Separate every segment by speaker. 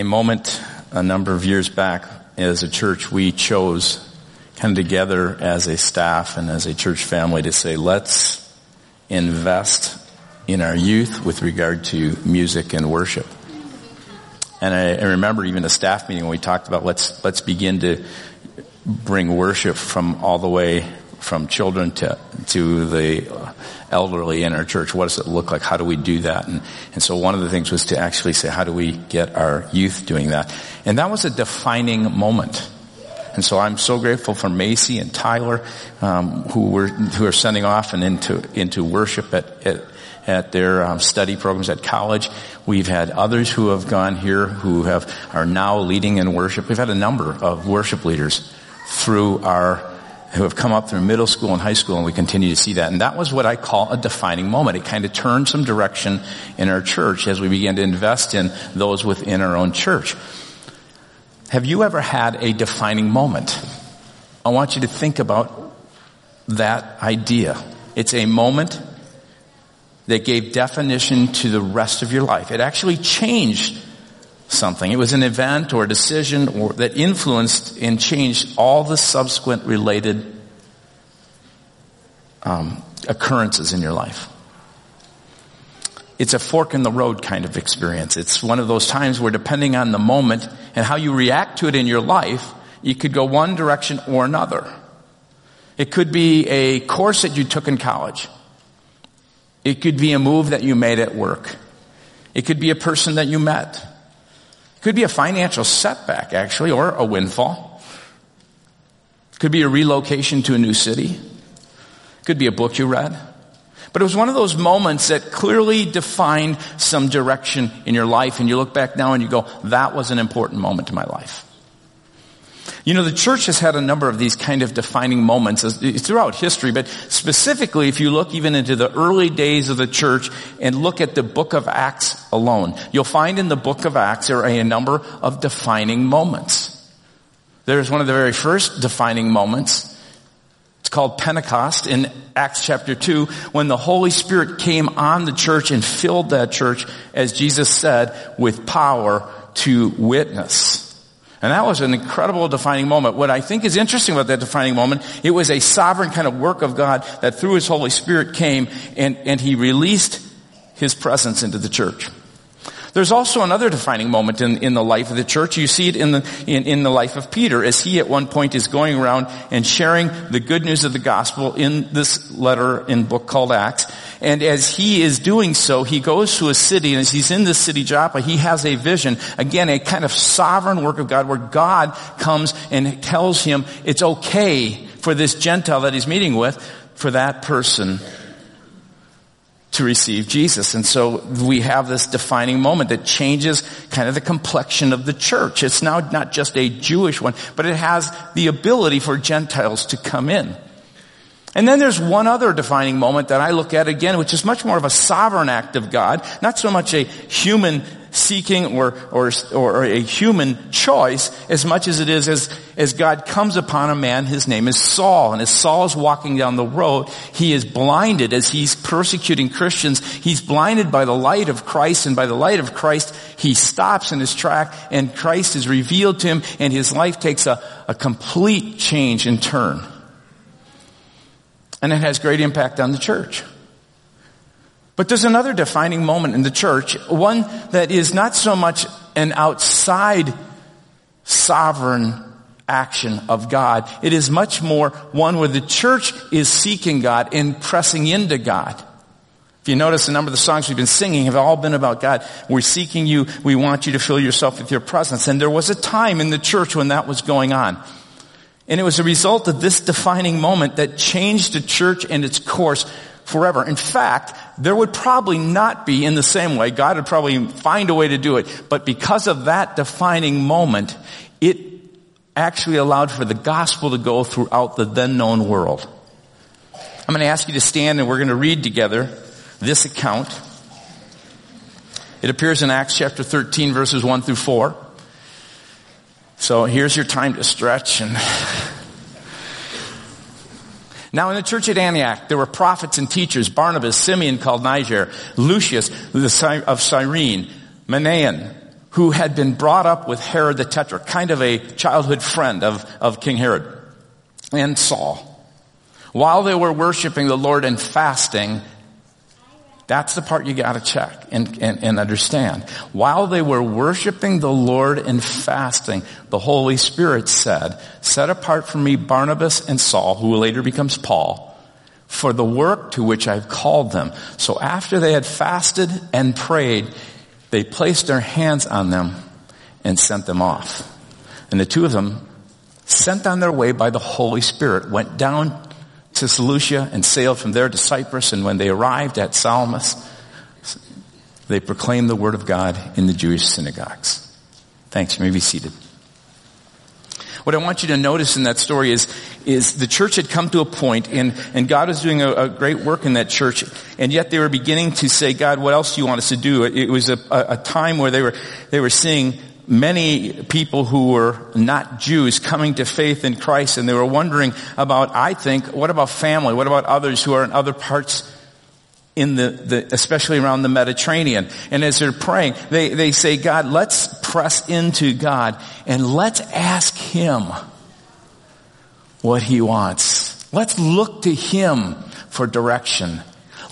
Speaker 1: a moment a number of years back as a church we chose kind of together as a staff and as a church family to say let's invest in our youth with regard to music and worship. And I, I remember even a staff meeting when we talked about let's let's begin to bring worship from all the way from children to to the elderly in our church. What does it look like? How do we do that? And, and so one of the things was to actually say, how do we get our youth doing that? And that was a defining moment. And so I'm so grateful for Macy and Tyler, um, who were who are sending off and into into worship at at, at their um, study programs at college. We've had others who have gone here who have are now leading in worship. We've had a number of worship leaders through our who have come up through middle school and high school and we continue to see that. And that was what I call a defining moment. It kind of turned some direction in our church as we began to invest in those within our own church. Have you ever had a defining moment? I want you to think about that idea. It's a moment that gave definition to the rest of your life. It actually changed something. It was an event or a decision or, that influenced and changed all the subsequent related um, occurrences in your life. It's a fork in the road kind of experience. It's one of those times where depending on the moment and how you react to it in your life, you could go one direction or another. It could be a course that you took in college. It could be a move that you made at work. It could be a person that you met. Could be a financial setback, actually, or a windfall. Could be a relocation to a new city. Could be a book you read. But it was one of those moments that clearly defined some direction in your life, and you look back now and you go, that was an important moment in my life. You know, the church has had a number of these kind of defining moments throughout history, but specifically if you look even into the early days of the church and look at the book of Acts alone, you'll find in the book of Acts there are a number of defining moments. There's one of the very first defining moments. It's called Pentecost in Acts chapter 2 when the Holy Spirit came on the church and filled that church, as Jesus said, with power to witness. And that was an incredible defining moment. What I think is interesting about that defining moment, it was a sovereign kind of work of God that through His Holy Spirit came and, and He released His presence into the church. There's also another defining moment in, in the life of the church. You see it in the, in, in the life of Peter as he at one point is going around and sharing the good news of the gospel in this letter in book called Acts. And as he is doing so, he goes to a city and as he's in this city Joppa, he has a vision. Again, a kind of sovereign work of God where God comes and tells him it's okay for this Gentile that he's meeting with, for that person to receive Jesus. And so we have this defining moment that changes kind of the complexion of the church. It's now not just a Jewish one, but it has the ability for Gentiles to come in. And then there's one other defining moment that I look at again, which is much more of a sovereign act of God, not so much a human seeking or, or, or a human choice as much as it is as, as God comes upon a man, his name is Saul. And as Saul is walking down the road, he is blinded as he's persecuting Christians. He's blinded by the light of Christ and by the light of Christ, he stops in his track and Christ is revealed to him and his life takes a, a complete change and turn. And it has great impact on the church. But there's another defining moment in the church, one that is not so much an outside sovereign action of God. It is much more one where the church is seeking God and pressing into God. If you notice, a number of the songs we've been singing have all been about God. We're seeking you. We want you to fill yourself with your presence. And there was a time in the church when that was going on. And it was a result of this defining moment that changed the church and its course forever. In fact, there would probably not be in the same way. God would probably find a way to do it. But because of that defining moment, it actually allowed for the gospel to go throughout the then known world. I'm going to ask you to stand and we're going to read together this account. It appears in Acts chapter 13 verses 1 through 4. So here's your time to stretch and now in the church at Antioch, there were prophets and teachers, Barnabas, Simeon called Niger, Lucius of Cyrene, Manaen, who had been brought up with Herod the Tetrarch, kind of a childhood friend of, of King Herod and Saul. While they were worshiping the Lord and fasting, that's the part you gotta check and, and, and, understand. While they were worshiping the Lord and fasting, the Holy Spirit said, set apart for me Barnabas and Saul, who later becomes Paul, for the work to which I've called them. So after they had fasted and prayed, they placed their hands on them and sent them off. And the two of them, sent on their way by the Holy Spirit, went down to Seleucia and sailed from there to Cyprus. And when they arrived at Salamis, they proclaimed the word of God in the Jewish synagogues. Thanks. You may be seated. What I want you to notice in that story is, is the church had come to a point and, and God was doing a, a great work in that church and yet they were beginning to say, God, what else do you want us to do? It, it was a, a, a time where they were, they were seeing many people who were not Jews coming to faith in Christ and they were wondering about, I think, what about family? What about others who are in other parts in the, the, especially around the Mediterranean. And as they're praying, they, they say, God, let's press into God and let's ask Him what He wants. Let's look to Him for direction.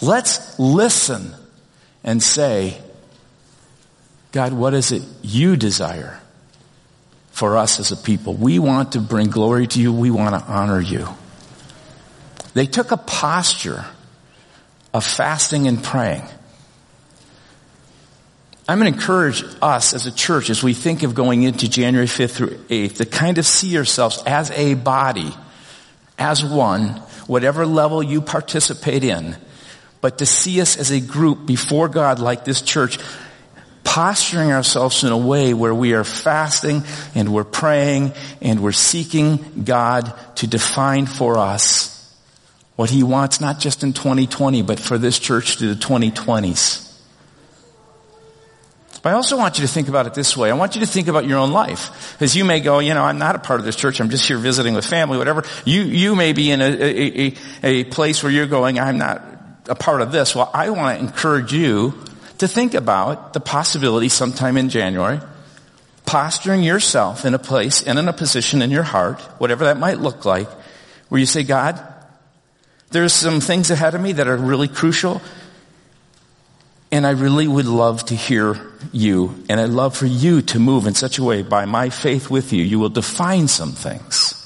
Speaker 1: Let's listen and say, God, what is it you desire for us as a people? We want to bring glory to you. We want to honor you. They took a posture of fasting and praying. I'm going to encourage us as a church as we think of going into January 5th through 8th to kind of see yourselves as a body, as one, whatever level you participate in, but to see us as a group before God like this church, posturing ourselves in a way where we are fasting and we're praying and we're seeking God to define for us what he wants not just in 2020, but for this church to the 2020s. But I also want you to think about it this way. I want you to think about your own life. Because you may go, you know, I'm not a part of this church. I'm just here visiting with family, whatever. You, you may be in a, a, a, a place where you're going, I'm not a part of this. Well, I want to encourage you to think about the possibility sometime in January, posturing yourself in a place and in a position in your heart, whatever that might look like, where you say, God, there's some things ahead of me that are really crucial. And I really would love to hear you. And I'd love for you to move in such a way by my faith with you, you will define some things.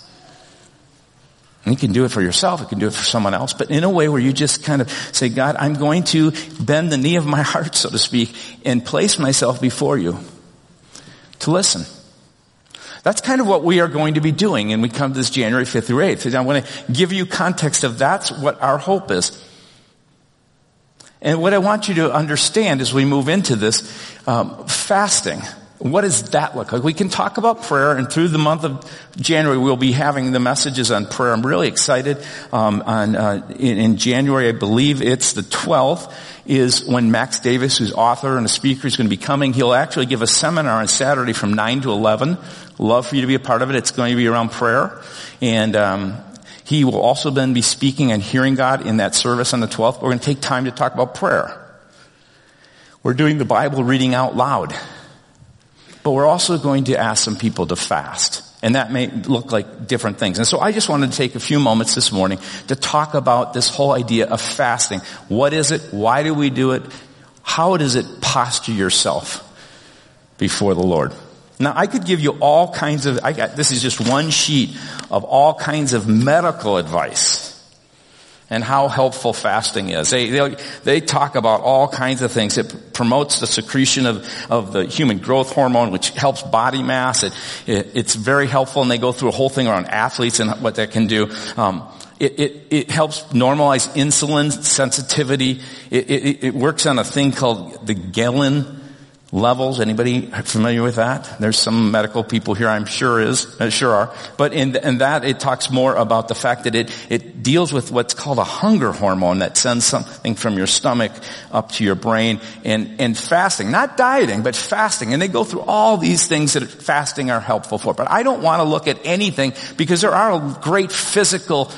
Speaker 1: And you can do it for yourself, you can do it for someone else, but in a way where you just kind of say, God, I'm going to bend the knee of my heart, so to speak, and place myself before you to listen. That's kind of what we are going to be doing and we come to this January 5th through 8th. And I want to give you context of that's what our hope is. And what I want you to understand as we move into this, um, fasting. What does that look like? We can talk about prayer, and through the month of January, we'll be having the messages on prayer. I'm really excited. Um, on uh, in, in, January, I believe it's the 12th, is when Max Davis, who's author and a speaker, is going to be coming. He'll actually give a seminar on Saturday from 9 to 11. Love for you to be a part of it. It's going to be around prayer, and um, he will also then be speaking and hearing God in that service on the 12th. We're going to take time to talk about prayer. We're doing the Bible reading out loud. But we're also going to ask some people to fast. And that may look like different things. And so I just wanted to take a few moments this morning to talk about this whole idea of fasting. What is it? Why do we do it? How does it posture yourself before the Lord? Now I could give you all kinds of, I got, this is just one sheet of all kinds of medical advice and how helpful fasting is. They, they, they, talk about all kinds of things. It promotes the secretion of, of the human growth hormone, which helps body mass. It, it, it's very helpful, and they go through a whole thing around athletes and what that can do. Um, it, it, it, helps normalize insulin sensitivity. It, it, it works on a thing called the ghrelin levels. Anybody familiar with that? There's some medical people here, I'm sure is, uh, sure are. But in, in that, it talks more about the fact that it, it deals with what's called a hunger hormone that sends something from your stomach up to your brain and, and fasting, not dieting, but fasting. And they go through all these things that fasting are helpful for. But I don't want to look at anything because there are great physical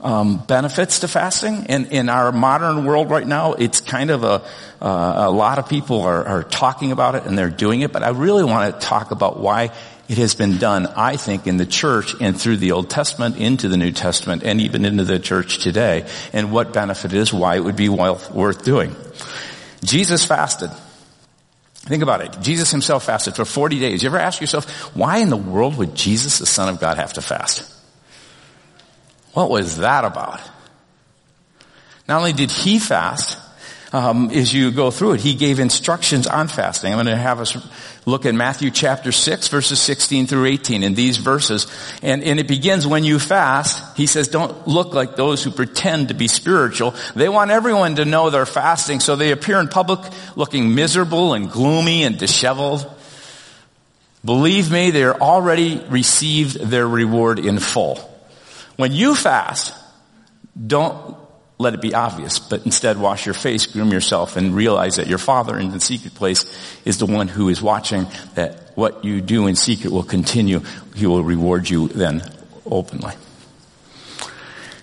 Speaker 1: um, benefits to fasting. And in our modern world right now, it's kind of a, uh, a lot of people are, are talking about it and they're doing it. But I really want to talk about why it has been done, I think, in the church and through the Old Testament into the New Testament and even into the church today and what benefit is, why it would be worth, worth doing. Jesus fasted. Think about it. Jesus himself fasted for 40 days. You ever ask yourself, why in the world would Jesus, the Son of God, have to fast? What was that about? Not only did he fast, um, as you go through it, he gave instructions on fasting. I'm going to have us look at Matthew chapter 6 verses 16 through 18 in these verses. And, and it begins when you fast. He says, don't look like those who pretend to be spiritual. They want everyone to know they're fasting, so they appear in public looking miserable and gloomy and disheveled. Believe me, they are already received their reward in full. When you fast, don't let it be obvious, but instead wash your face, groom yourself, and realize that your Father in the secret place is the one who is watching, that what you do in secret will continue. He will reward you then openly.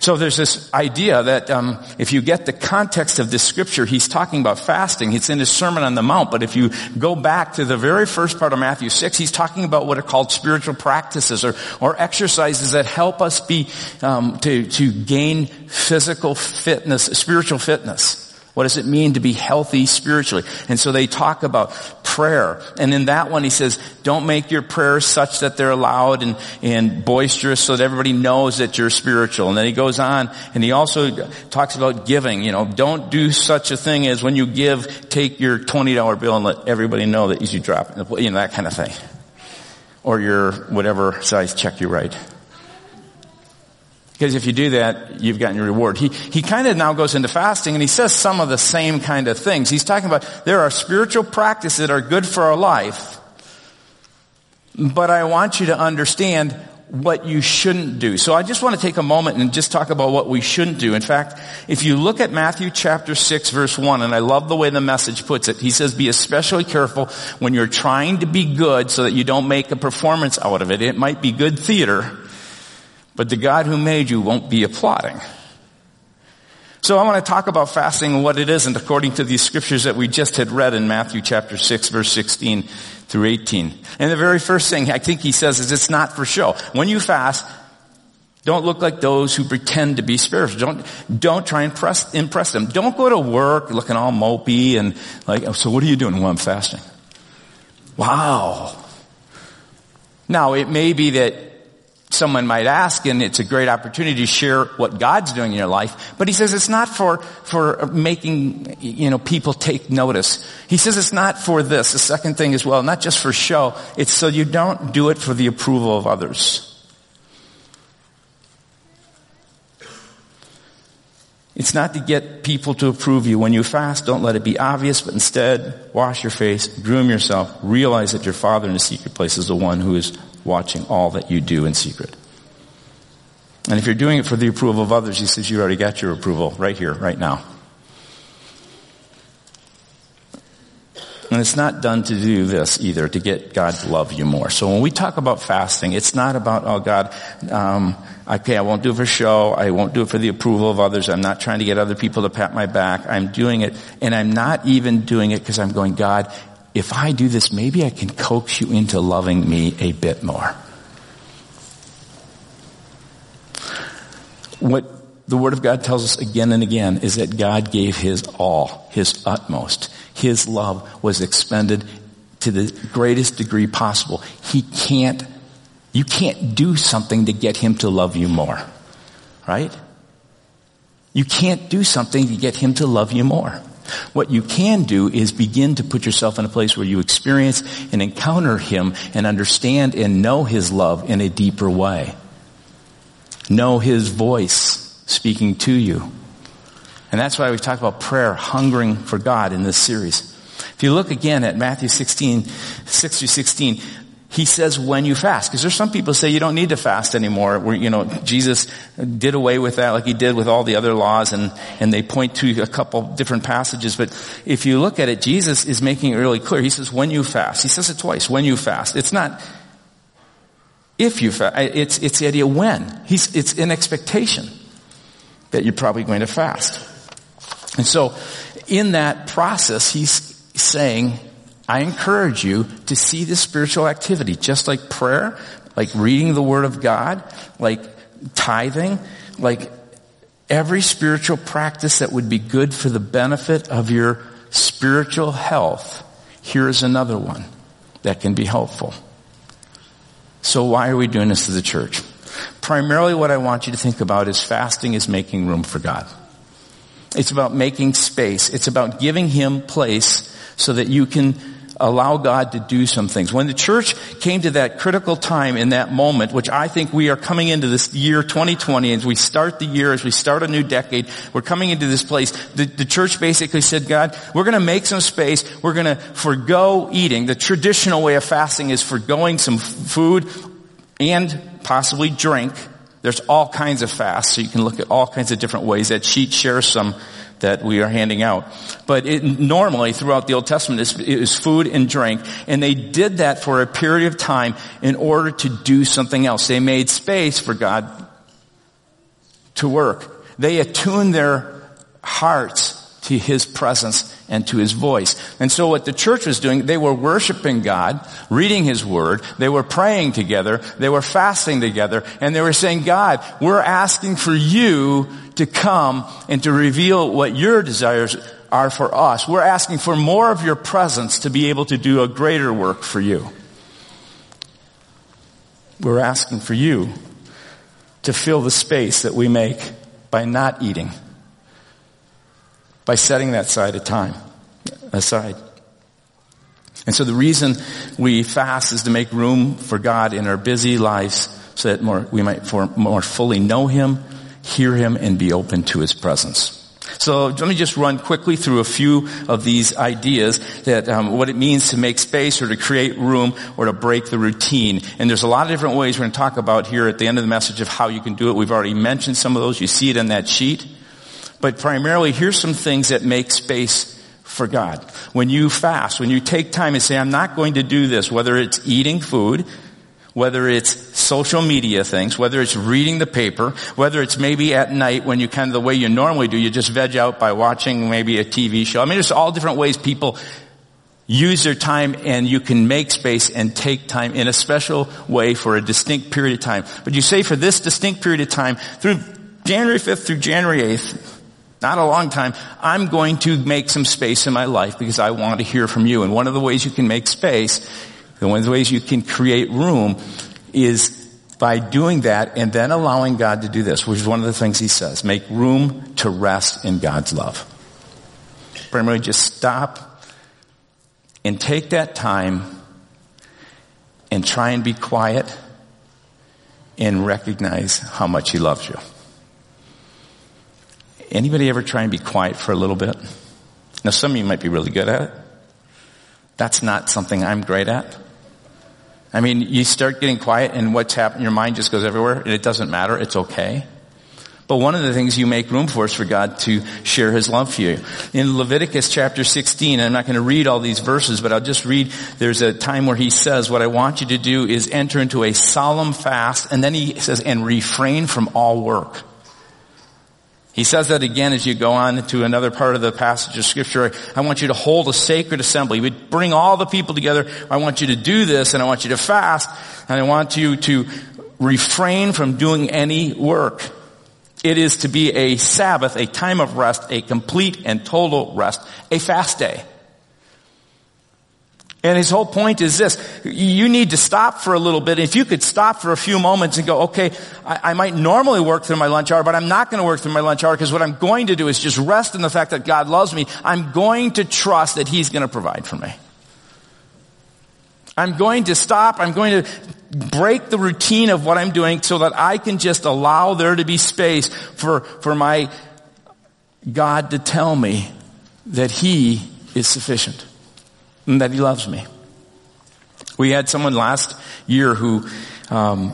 Speaker 1: So there's this idea that um, if you get the context of this scripture, he's talking about fasting. It's in his Sermon on the Mount. But if you go back to the very first part of Matthew 6, he's talking about what are called spiritual practices or, or exercises that help us be um, to, to gain physical fitness, spiritual fitness. What does it mean to be healthy spiritually? And so they talk about prayer. And in that one he says, don't make your prayers such that they're loud and, and boisterous so that everybody knows that you're spiritual. And then he goes on and he also talks about giving. You know, don't do such a thing as when you give, take your $20 bill and let everybody know that you drop, you know, that kind of thing. Or your whatever size check you write. Because if you do that, you've gotten your reward. He, he kind of now goes into fasting and he says some of the same kind of things. He's talking about there are spiritual practices that are good for our life, but I want you to understand what you shouldn't do. So I just want to take a moment and just talk about what we shouldn't do. In fact, if you look at Matthew chapter 6 verse 1, and I love the way the message puts it, he says be especially careful when you're trying to be good so that you don't make a performance out of it. It might be good theater, but the God who made you won't be applauding. So I want to talk about fasting and what it isn't according to these scriptures that we just had read in Matthew chapter 6 verse 16 through 18. And the very first thing I think he says is it's not for show. When you fast, don't look like those who pretend to be spiritual. Don't, don't try and impress, impress them. Don't go to work looking all mopey and like, oh, so what are you doing? Well, I'm fasting. Wow. Now, it may be that someone might ask, and it's a great opportunity to share what God's doing in your life. But he says it's not for, for making, you know, people take notice. He says it's not for this. The second thing as well, not just for show. It's so you don't do it for the approval of others. It's not to get people to approve you. When you fast, don't let it be obvious, but instead, wash your face, groom yourself, realize that your Father in the secret place is the one who is watching all that you do in secret. And if you're doing it for the approval of others, he says you already got your approval right here, right now. And it's not done to do this either, to get God to love you more. So when we talk about fasting, it's not about, oh God, um, okay, I won't do it for show. I won't do it for the approval of others. I'm not trying to get other people to pat my back. I'm doing it, and I'm not even doing it because I'm going, God, if I do this, maybe I can coax you into loving me a bit more. What the Word of God tells us again and again is that God gave His all, His utmost. His love was expended to the greatest degree possible. He can't, you can't do something to get Him to love you more. Right? You can't do something to get Him to love you more. What you can do is begin to put yourself in a place where you experience and encounter Him and understand and know His love in a deeper way. Know His voice speaking to you. And that's why we talk about prayer, hungering for God in this series. If you look again at Matthew 16, 6 through 16, he says when you fast. Because there's some people say you don't need to fast anymore. Where, you know, Jesus did away with that like he did with all the other laws and, and they point to a couple different passages. But if you look at it, Jesus is making it really clear. He says when you fast. He says it twice, when you fast. It's not if you fast. It's, it's the idea when. He's, it's an expectation. that you're probably going to fast. And so in that process, he's saying, I encourage you to see this spiritual activity, just like prayer, like reading the Word of God, like tithing, like every spiritual practice that would be good for the benefit of your spiritual health. Here is another one that can be helpful. So why are we doing this as a church? Primarily what I want you to think about is fasting is making room for God. It's about making space. It's about giving Him place so that you can allow God to do some things. When the church came to that critical time in that moment, which I think we are coming into this year 2020, as we start the year, as we start a new decade, we're coming into this place. The, the church basically said, God, we're going to make some space. We're going to forego eating. The traditional way of fasting is foregoing some food and possibly drink. There's all kinds of fasts, so you can look at all kinds of different ways. That sheet shares some that we are handing out. But it, normally throughout the Old Testament it was food and drink, and they did that for a period of time in order to do something else. They made space for God to work. They attuned their hearts to His presence and to His voice. And so what the church was doing, they were worshiping God, reading His Word, they were praying together, they were fasting together, and they were saying, God, we're asking for you to come and to reveal what your desires are for us. We're asking for more of your presence to be able to do a greater work for you. We're asking for you to fill the space that we make by not eating by setting that side of time aside. And so the reason we fast is to make room for God in our busy lives so that more, we might more fully know Him, hear Him, and be open to His presence. So let me just run quickly through a few of these ideas that um, what it means to make space or to create room or to break the routine. And there's a lot of different ways we're going to talk about here at the end of the message of how you can do it. We've already mentioned some of those. You see it in that sheet. But primarily, here's some things that make space for God. When you fast, when you take time and say, I'm not going to do this, whether it's eating food, whether it's social media things, whether it's reading the paper, whether it's maybe at night when you kind of the way you normally do, you just veg out by watching maybe a TV show. I mean, there's all different ways people use their time and you can make space and take time in a special way for a distinct period of time. But you say for this distinct period of time, through January 5th through January 8th, not a long time, I'm going to make some space in my life because I want to hear from you. And one of the ways you can make space, and one of the ways you can create room is by doing that and then allowing God to do this, which is one of the things he says. Make room to rest in God's love. Primarily just stop and take that time and try and be quiet and recognize how much he loves you. Anybody ever try and be quiet for a little bit? Now some of you might be really good at it. That's not something I'm great at. I mean, you start getting quiet and what's happening, your mind just goes everywhere and it doesn't matter. It's okay. But one of the things you make room for is for God to share His love for you. In Leviticus chapter 16, I'm not going to read all these verses, but I'll just read, there's a time where He says, what I want you to do is enter into a solemn fast, and then He says, and refrain from all work. He says that again as you go on to another part of the passage of scripture. I want you to hold a sacred assembly. We bring all the people together. I want you to do this and I want you to fast and I want you to refrain from doing any work. It is to be a Sabbath, a time of rest, a complete and total rest, a fast day. And his whole point is this. You need to stop for a little bit. If you could stop for a few moments and go, okay, I, I might normally work through my lunch hour, but I'm not going to work through my lunch hour because what I'm going to do is just rest in the fact that God loves me. I'm going to trust that he's going to provide for me. I'm going to stop. I'm going to break the routine of what I'm doing so that I can just allow there to be space for, for my God to tell me that he is sufficient and that he loves me. We had someone last year who um,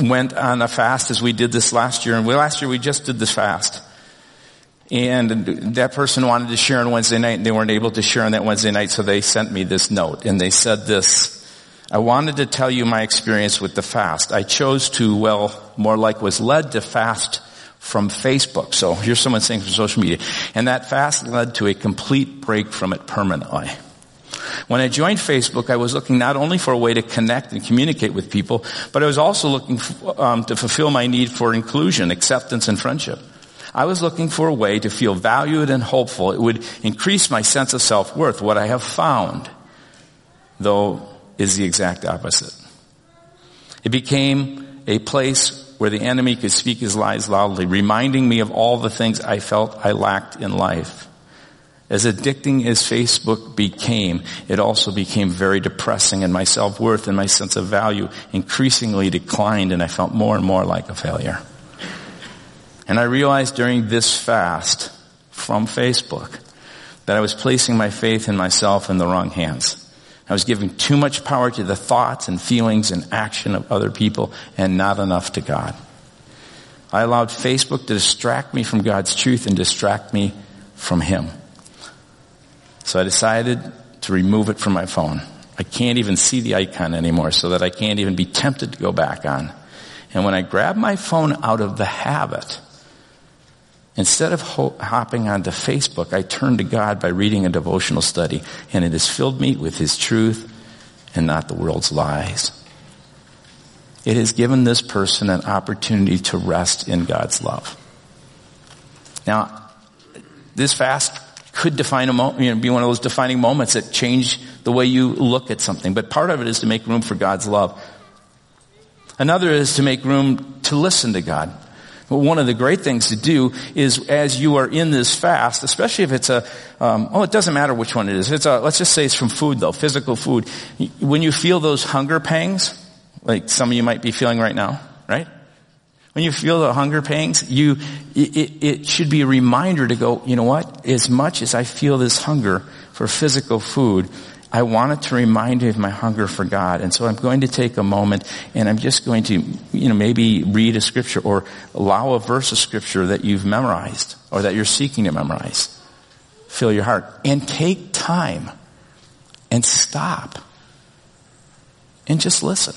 Speaker 1: went on a fast as we did this last year, and we, last year we just did this fast. And that person wanted to share on Wednesday night, and they weren't able to share on that Wednesday night, so they sent me this note, and they said this, I wanted to tell you my experience with the fast. I chose to, well, more like was led to fast from Facebook. So here's someone saying from social media. And that fast led to a complete break from it permanently. When I joined Facebook, I was looking not only for a way to connect and communicate with people, but I was also looking um, to fulfill my need for inclusion, acceptance, and friendship. I was looking for a way to feel valued and hopeful. It would increase my sense of self-worth. What I have found, though, is the exact opposite. It became a place where the enemy could speak his lies loudly, reminding me of all the things I felt I lacked in life. As addicting as Facebook became, it also became very depressing and my self-worth and my sense of value increasingly declined and I felt more and more like a failure. And I realized during this fast from Facebook that I was placing my faith in myself in the wrong hands. I was giving too much power to the thoughts and feelings and action of other people and not enough to God. I allowed Facebook to distract me from God's truth and distract me from Him. So I decided to remove it from my phone. I can't even see the icon anymore so that I can't even be tempted to go back on. And when I grab my phone out of the habit, Instead of ho- hopping onto Facebook, I turn to God by reading a devotional study, and it has filled me with His truth and not the world's lies. It has given this person an opportunity to rest in God's love. Now, this fast could define a moment, you know, be one of those defining moments that change the way you look at something. But part of it is to make room for God's love. Another is to make room to listen to God. But one of the great things to do is as you are in this fast, especially if it's a, um, oh, it doesn't matter which one it is. It's a, let's just say it's from food though, physical food. When you feel those hunger pangs, like some of you might be feeling right now, right? When you feel the hunger pangs, you, it, it should be a reminder to go, you know what? As much as I feel this hunger for physical food, I wanted to remind me of my hunger for God. And so I'm going to take a moment and I'm just going to, you know, maybe read a scripture or allow a verse of scripture that you've memorized or that you're seeking to memorize. Fill your heart and take time and stop and just listen.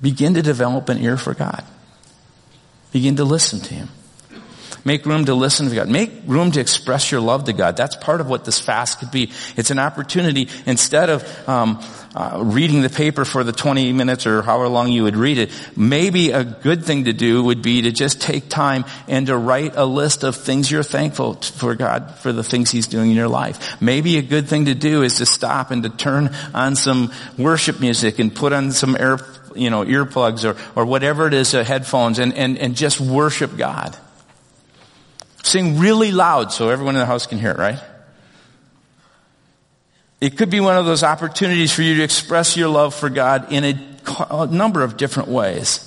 Speaker 1: Begin to develop an ear for God. Begin to listen to Him. Make room to listen to God. Make room to express your love to God. That's part of what this fast could be. It's an opportunity instead of um, uh, reading the paper for the 20 minutes or however long you would read it. Maybe a good thing to do would be to just take time and to write a list of things you're thankful for God for the things He's doing in your life. Maybe a good thing to do is to stop and to turn on some worship music and put on some air you know, earplugs or, or whatever it is, uh, headphones and, and, and just worship God. Sing really loud so everyone in the house can hear it, right? It could be one of those opportunities for you to express your love for God in a, a number of different ways.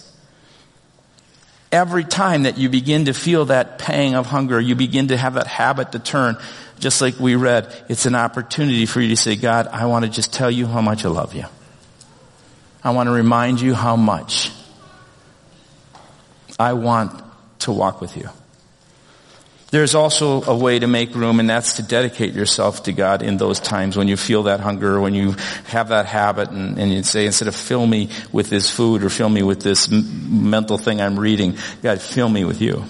Speaker 1: Every time that you begin to feel that pang of hunger, you begin to have that habit to turn, just like we read, it's an opportunity for you to say, God, I want to just tell you how much I love you. I want to remind you how much I want to walk with you. There's also a way to make room, and that's to dedicate yourself to God in those times when you feel that hunger, when you have that habit, and, and you say, instead of fill me with this food or fill me with this m- mental thing I'm reading, God, fill me with you.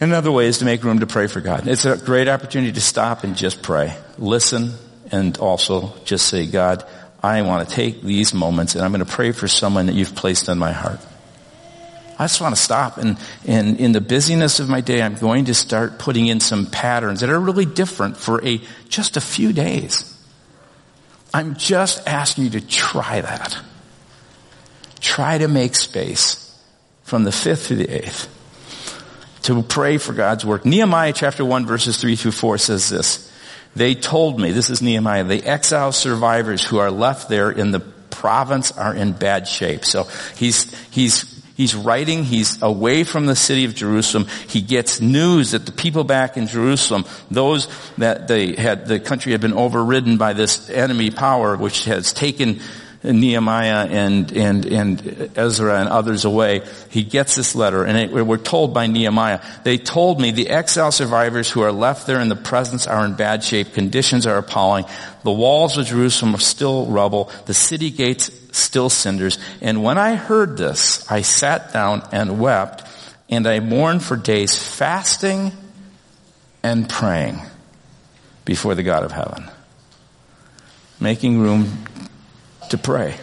Speaker 1: Another way is to make room to pray for God. It's a great opportunity to stop and just pray. Listen and also just say, God, I want to take these moments and I'm going to pray for someone that you've placed on my heart. I just want to stop and, and in the busyness of my day, I'm going to start putting in some patterns that are really different for a, just a few days. I'm just asking you to try that. Try to make space from the fifth to the eighth to pray for God's work. Nehemiah chapter 1 verses 3 through 4 says this. They told me, this is Nehemiah, the exile survivors who are left there in the province are in bad shape. So he's, he's He's writing, he's away from the city of Jerusalem. He gets news that the people back in Jerusalem, those that they had, the country had been overridden by this enemy power which has taken Nehemiah and, and, and Ezra and others away, he gets this letter and it, we're told by Nehemiah, they told me the exile survivors who are left there in the presence are in bad shape. Conditions are appalling. The walls of Jerusalem are still rubble. The city gates still cinders. And when I heard this, I sat down and wept and I mourned for days fasting and praying before the God of heaven. Making room to pray.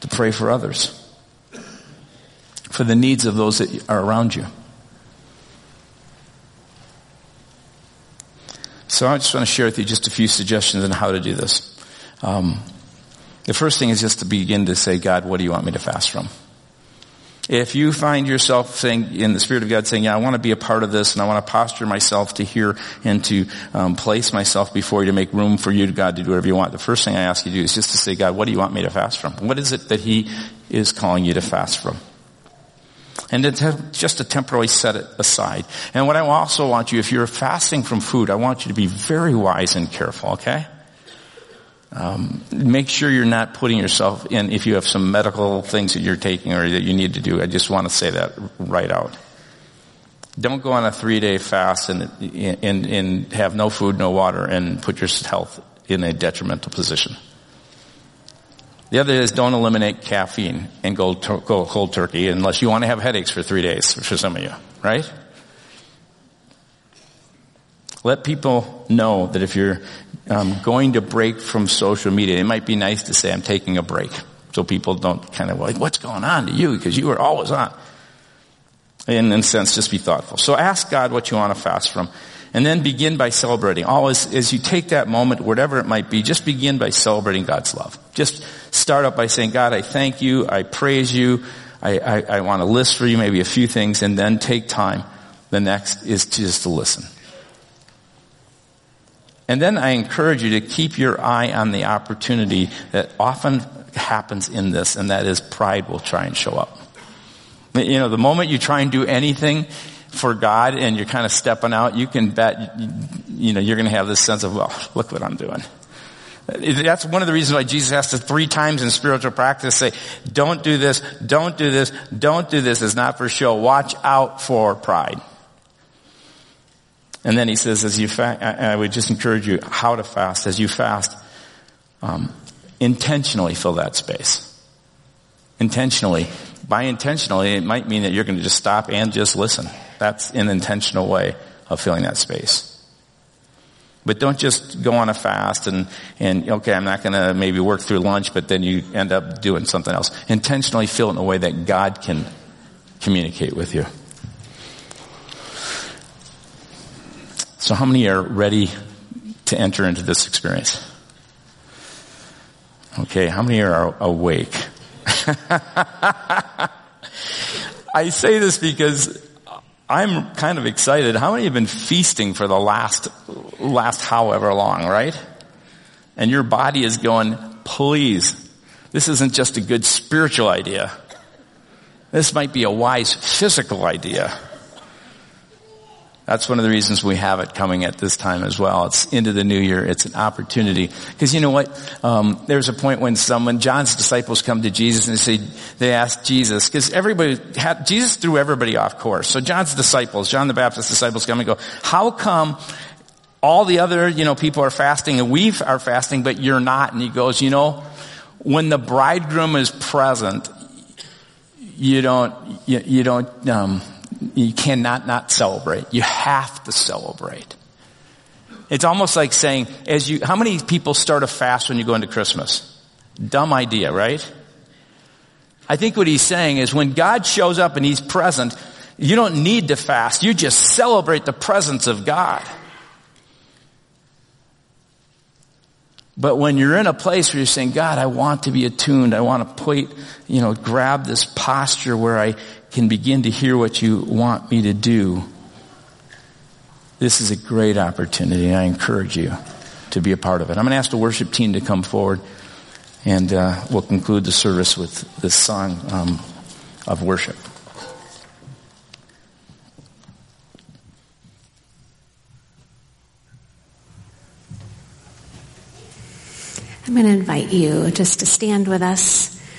Speaker 1: To pray for others. For the needs of those that are around you. So I just want to share with you just a few suggestions on how to do this. Um, the first thing is just to begin to say, God, what do you want me to fast from? If you find yourself saying, in the Spirit of God saying, yeah, I want to be a part of this and I want to posture myself to hear and to um, place myself before you to make room for you, God, to do whatever you want, the first thing I ask you to do is just to say, God, what do you want me to fast from? What is it that He is calling you to fast from? And then just to temporarily set it aside. And what I also want you, if you're fasting from food, I want you to be very wise and careful, okay? Um, make sure you're not putting yourself in if you have some medical things that you're taking or that you need to do. I just want to say that right out. Don't go on a three day fast and, and, and have no food, no water and put your health in a detrimental position. The other is don't eliminate caffeine and go, go cold turkey unless you want to have headaches for three days for some of you, right? Let people know that if you're um, going to break from social media, it might be nice to say I'm taking a break, so people don't kind of like, what's going on to you? Because you are always on. In, in a sense, just be thoughtful. So ask God what you want to fast from. And then begin by celebrating. Always, as you take that moment, whatever it might be, just begin by celebrating God's love. Just start up by saying, God, I thank you, I praise you, I, I, I want to list for you maybe a few things, and then take time. The next is just to listen. And then I encourage you to keep your eye on the opportunity that often happens in this, and that is pride will try and show up. You know, the moment you try and do anything for God and you're kind of stepping out, you can bet, you know, you're going to have this sense of, well, look what I'm doing. That's one of the reasons why Jesus has to three times in spiritual practice say, don't do this, don't do this, don't do this. It's not for show. Watch out for pride. And then he says, as you fast, I would just encourage you how to fast. As you fast, um, intentionally fill that space. Intentionally. By intentionally, it might mean that you're going to just stop and just listen. That's an intentional way of filling that space. But don't just go on a fast and, and okay, I'm not going to maybe work through lunch, but then you end up doing something else. Intentionally fill it in a way that God can communicate with you. So how many are ready to enter into this experience? Okay, how many are awake? I say this because I'm kind of excited. How many have been feasting for the last, last however long, right? And your body is going, please, this isn't just a good spiritual idea. This might be a wise physical idea. That's one of the reasons we have it coming at this time as well. It's into the new year. It's an opportunity. Because you know what? Um, there's a point when someone, John's disciples come to Jesus and they say, they ask Jesus, because everybody, had, Jesus threw everybody off course. So John's disciples, John the Baptist disciples come and go, how come all the other, you know, people are fasting and we are fasting, but you're not? And he goes, you know, when the bridegroom is present, you don't, you, you don't, um, you cannot not celebrate. You have to celebrate. It's almost like saying, as you, how many people start a fast when you go into Christmas? Dumb idea, right? I think what he's saying is when God shows up and he's present, you don't need to fast. You just celebrate the presence of God. But when you're in a place where you're saying, God, I want to be attuned. I want to put, you know, grab this posture where I can begin to hear what you want me to do. This is a great opportunity. I encourage you to be a part of it. I'm going to ask the worship team to come forward and uh, we'll conclude the service with this song um, of worship.
Speaker 2: I'm going to invite you just to stand with us